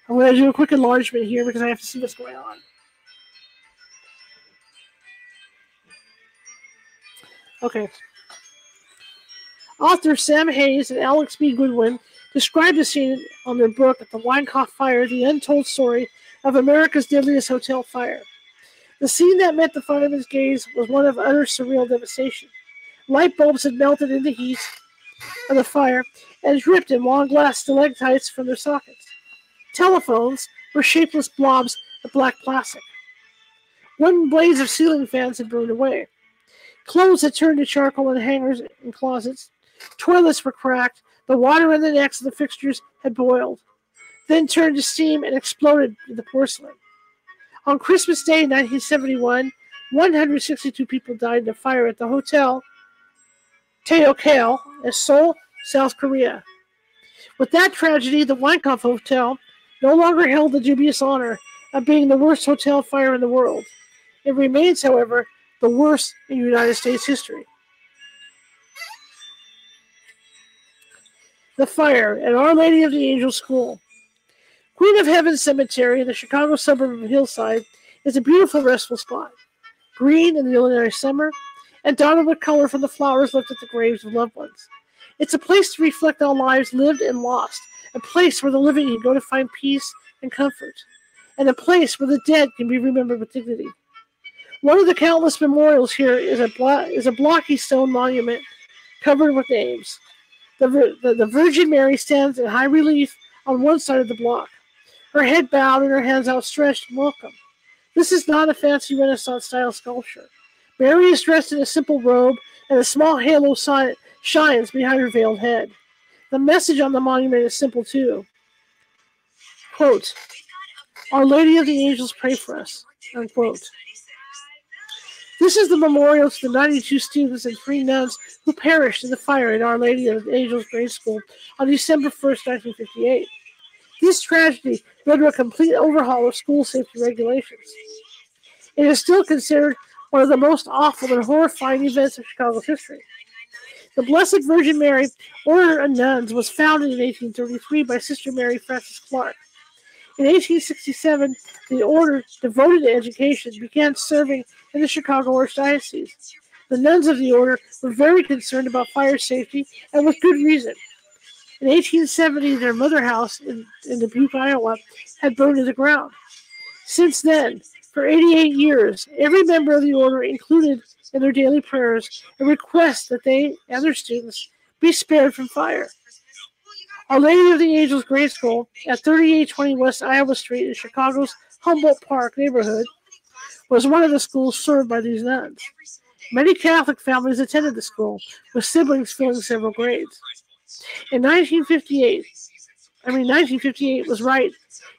I'm going to do a quick enlargement here because I have to see what's going on. Okay. Author Sam Heys and Alex B. Goodwin described the scene on their book, at The Winecoff Fire The Untold Story of America's Deadliest Hotel Fire. The scene that met the fireman's gaze was one of utter surreal devastation. Light bulbs had melted in the heat of the fire and dripped in long glass stalactites from their sockets. Telephones were shapeless blobs of black plastic. Wooden blades of ceiling fans had burned away. Clothes had turned to charcoal in hangers and closets. Toilets were cracked. The water in the necks of the fixtures had boiled, then turned to steam and exploded in the porcelain. On Christmas Day, 1971, 162 people died in a fire at the hotel Taeokale in Seoul, South Korea. With that tragedy, the Winecoff Hotel no longer held the dubious honor of being the worst hotel fire in the world. It remains, however, the worst in United States history. The fire at Our Lady of the Angels School. Queen of Heaven Cemetery in the Chicago suburb of Hillside is a beautiful restful spot. Green in the ordinary summer, and dotted with color from the flowers left at the graves of loved ones. It's a place to reflect on lives lived and lost, a place where the living can go to find peace and comfort, and a place where the dead can be remembered with dignity. One of the countless memorials here is a, blo- is a blocky stone monument covered with names. The, the, the Virgin Mary stands in high relief on one side of the block her head bowed and her hands outstretched in welcome. This is not a fancy Renaissance style sculpture. Mary is dressed in a simple robe, and a small halo si- shines behind her veiled head. The message on the monument is simple too. Quote, Our Lady of the Angels pray for us. Unquote. This is the memorial to the 92 students and three nuns who perished in the fire at Our Lady of the Angels Grade School on December 1st, 1958. This tragedy led to a complete overhaul of school safety regulations. It is still considered one of the most awful and horrifying events in Chicago's history. The Blessed Virgin Mary Order of Nuns was founded in 1833 by Sister Mary Frances Clarke. In 1867, the order, devoted to education, began serving in the Chicago Archdiocese. The nuns of the order were very concerned about fire safety, and with good reason. In 1870, their mother house in, in Dubuque, Iowa, had burned to the ground. Since then, for 88 years, every member of the order included in their daily prayers a request that they and their students be spared from fire. Our Lady of the Angels Grade School at 3820 West Iowa Street in Chicago's Humboldt Park neighborhood was one of the schools served by these nuns. Many Catholic families attended the school, with siblings filling several grades. In 1958, I mean, 1958 was right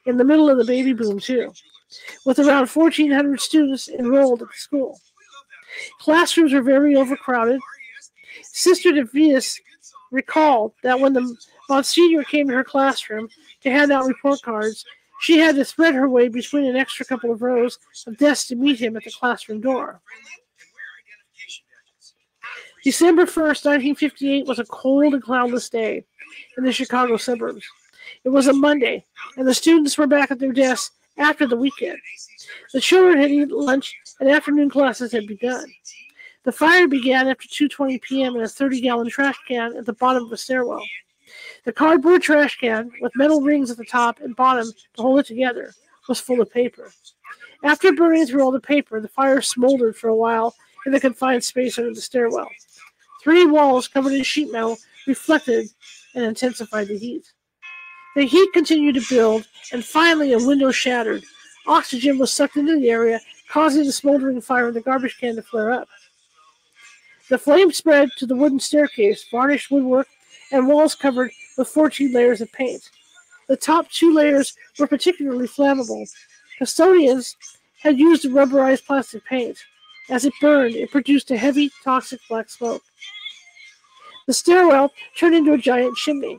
in the middle of the baby boom, too, with around 1,400 students enrolled at the school. Classrooms were very overcrowded. Sister DeVias recalled that when the Monsignor came to her classroom to hand out report cards, she had to thread her way between an extra couple of rows of desks to meet him at the classroom door. December 1st, 1958 was a cold and cloudless day in the Chicago suburbs. It was a Monday, and the students were back at their desks after the weekend. The children had eaten lunch and afternoon classes had begun. The fire began after 2:20 p.m. in a 30-gallon trash can at the bottom of a stairwell. The cardboard trash can, with metal rings at the top and bottom to hold it together, was full of paper. After burning through all the paper, the fire smoldered for a while in the confined space under the stairwell. Three walls covered in sheet metal reflected and intensified the heat. The heat continued to build, and finally a window shattered. Oxygen was sucked into the area, causing the smoldering fire in the garbage can to flare up. The flame spread to the wooden staircase, varnished woodwork, and walls covered with 14 layers of paint. The top two layers were particularly flammable. Custodians had used rubberized plastic paint. As it burned, it produced a heavy, toxic black smoke. The stairwell turned into a giant chimney.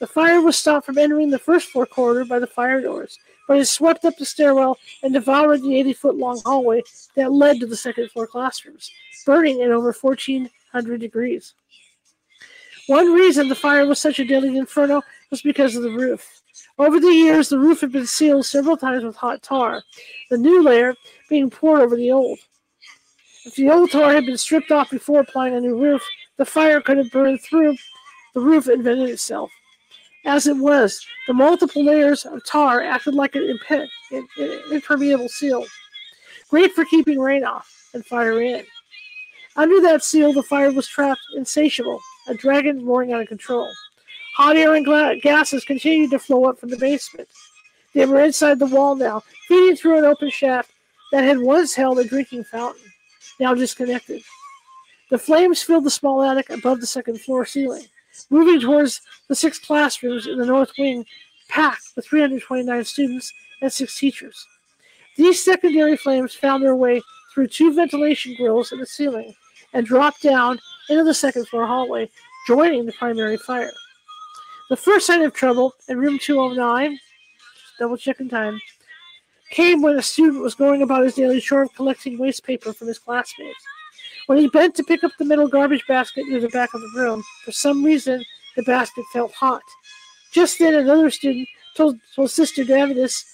The fire was stopped from entering the first floor corridor by the fire doors, but it swept up the stairwell and devoured the 80 foot long hallway that led to the second floor classrooms, burning at over 1400 degrees. One reason the fire was such a deadly inferno was because of the roof. Over the years, the roof had been sealed several times with hot tar, the new layer being poured over the old. If the old tar had been stripped off before applying a new roof, the fire could have burned through the roof and vented itself. As it was, the multiple layers of tar acted like an impermeable seal, great for keeping rain off and fire in. Under that seal, the fire was trapped insatiable, a dragon roaring out of control. Hot air and gla- gases continued to flow up from the basement. They were inside the wall now, feeding through an open shaft that had once held a drinking fountain, now disconnected. The flames filled the small attic above the second floor ceiling, moving towards the six classrooms in the north wing, packed with 329 students and six teachers. These secondary flames found their way through two ventilation grills in the ceiling and dropped down into the second floor hallway, joining the primary fire. The first sign of trouble in room 209, double checking time, came when a student was going about his daily chore of collecting waste paper from his classmates. When he bent to pick up the metal garbage basket near the back of the room, for some reason the basket felt hot. Just then, another student told, told Sister Davidis,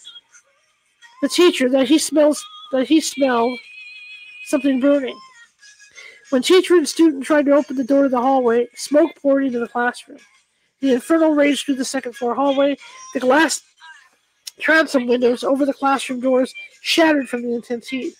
the teacher, that he smells that he smelled something burning. When teacher and student tried to open the door to the hallway, smoke poured into the classroom. The inferno raged through the second floor hallway. The glass transom windows over the classroom doors shattered from the intense heat.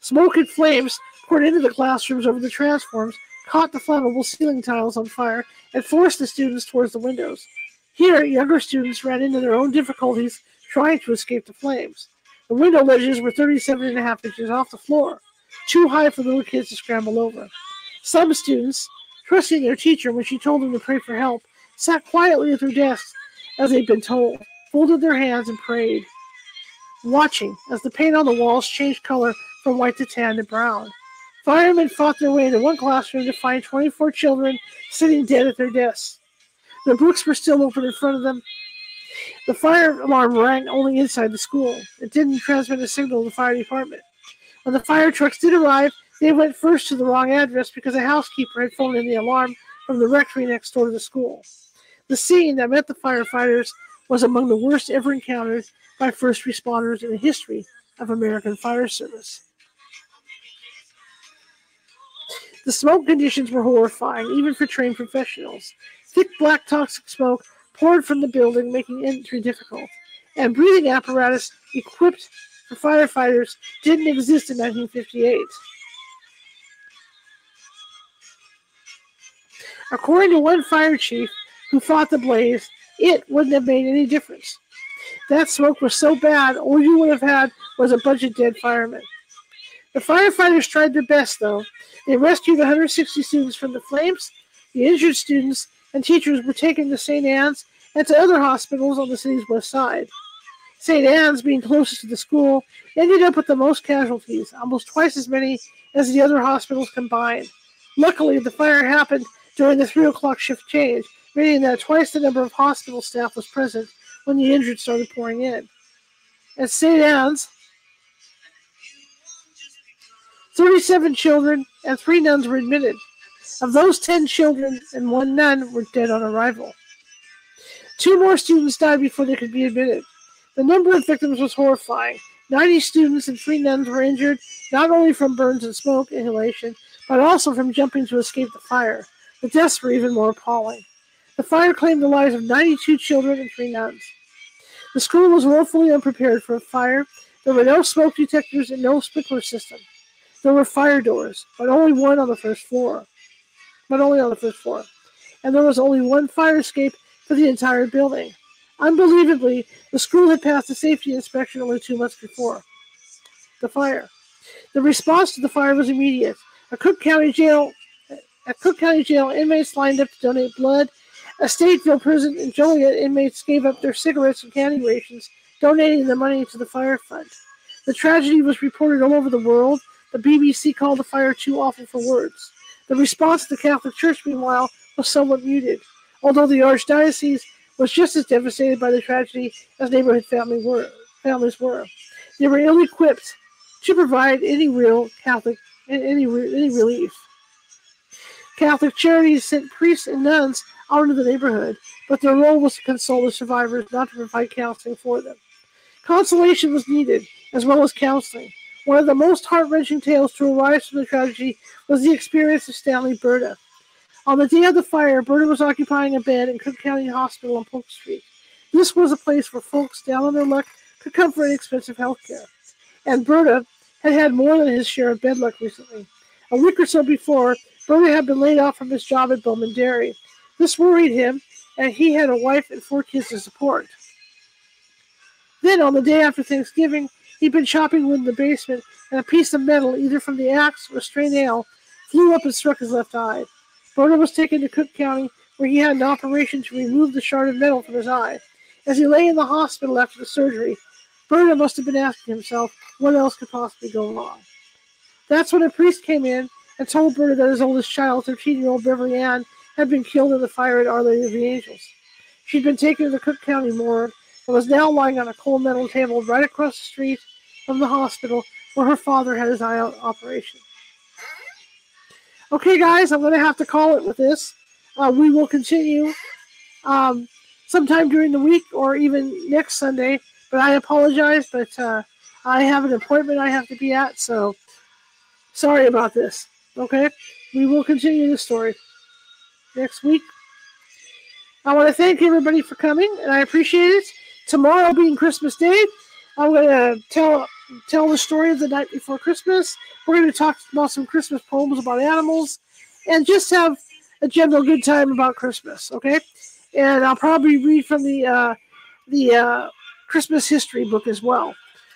Smoke and flames poured into the classrooms over the transoms, caught the flammable ceiling tiles on fire, and forced the students towards the windows. Here, younger students ran into their own difficulties trying to escape the flames. The window ledges were 37 and a half inches off the floor, too high for the little kids to scramble over. Some students, trusting their teacher when she told them to pray for help, sat quietly at their desks as they'd been told, folded their hands, and prayed, watching as the paint on the walls changed color from white to tan to brown. Firemen fought their way into one classroom to find 24 children sitting dead at their desks. Their books were still open in front of them. The fire alarm rang only inside the school. It didn't transmit a signal to the fire department. When the fire trucks did arrive, they went first to the wrong address because a housekeeper had phoned in the alarm from the rectory next door to the school. The scene that met the firefighters was among the worst ever encountered by first responders in the history of American fire service. The smoke conditions were horrifying, even for trained professionals. Thick black toxic smoke poured from the building, making entry difficult. And breathing apparatus equipped for firefighters didn't exist in 1958. According to one fire chief who fought the blaze, it wouldn't have made any difference. That smoke was so bad, all you would have had was a bunch of dead firemen. The firefighters tried their best, though. They rescued 160 students from the flames. The injured students and teachers were taken to St. Anne's and to other hospitals on the city's west side. St. Anne's, being closest to the school, ended up with the most casualties, almost twice as many as the other hospitals combined. Luckily, the fire happened during the 3 o'clock shift change, meaning that twice the number of hospital staff was present when the injured started pouring in. At St. Anne's, 37 children and three nuns were admitted. Of those 10 children and one nun were dead on arrival. Two more students died before they could be admitted. The number of victims was horrifying. 90 students and three nuns were injured, not only from burns and smoke inhalation, but also from jumping to escape the fire. The deaths were even more appalling. The fire claimed the lives of 92 children and three nuns. The school was woefully unprepared for a fire. There were no smoke detectors and no sprinkler system. There were fire doors, but only one on the first floor. But only on the first floor. And there was only one fire escape for the entire building. Unbelievably, the school had passed a safety inspection only two months before. The fire. The response to the fire was immediate. A Cook County jail, at Cook County Jail, inmates lined up to donate blood. A Stateville prison in Joliet, inmates gave up their cigarettes and candy rations, donating the money to the fire fund. The tragedy was reported all over the world. The BBC called the fire too awful for words. The response of the Catholic Church, meanwhile, was somewhat muted, although the Archdiocese was just as devastated by the tragedy as neighborhood family were, families were. They were ill equipped to provide any real Catholic any any relief. Catholic Charities sent priests and nuns out into the neighborhood, but their role was to console the survivors, not to provide counseling for them. Consolation was needed, as well as counseling. One of the most heart wrenching tales to arise from the tragedy was the experience of Stanley Berta. On the day of the fire, Berta was occupying a bed in Cook County Hospital on Polk Street. This was a place where folks down on their luck could come for inexpensive health care. And Berta had had more than his share of bed luck recently. A week or so before, Berta had been laid off from his job at Bowman Dairy. This worried him, and he had a wife and four kids to support. Then, on the day after Thanksgiving, he'd been chopping wood in the basement, and a piece of metal, either from the axe or stray nail, flew up and struck his left eye. Berta was taken to Cook County, where he had an operation to remove the shard of metal from his eye. As he lay in the hospital after the surgery, Berta must have been asking himself what else could possibly go wrong. That's when a priest came in and told Berta that his oldest child, 13 year old Beverly Ann, had been killed in the fire at Our Lady of the Angels. She'd been taken to the Cook County morgue and was now lying on a cold metal table right across the street from the hospital where her father had his eye operation. Okay, guys, I'm going to have to call it with this. Uh, we will continue um, sometime during the week or even next Sunday. But I apologize, but uh, I have an appointment I have to be at, so sorry about this. Okay, we will continue the story next week. I want to thank everybody for coming, and I appreciate it. Tomorrow being Christmas Day, I'm going to tell tell the story of the night before Christmas. We're going to talk about some Christmas poems about animals and just have a general good time about Christmas, okay? And I'll probably read from the uh, the uh, Christmas history book as well.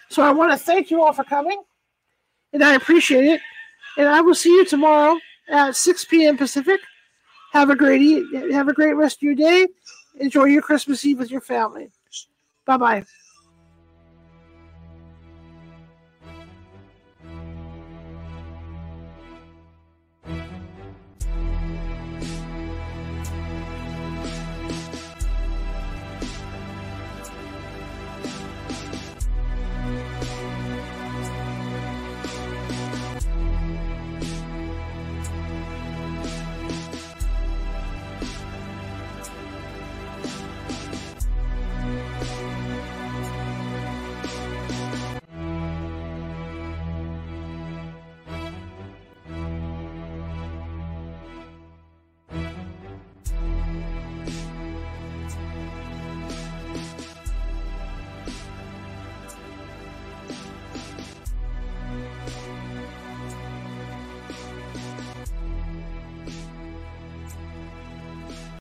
So I want to thank you all for coming, and I appreciate it. And I will see you tomorrow at 6 p.m. Pacific. Have a great have a great rest of your day. Enjoy your Christmas Eve with your family. Bye bye.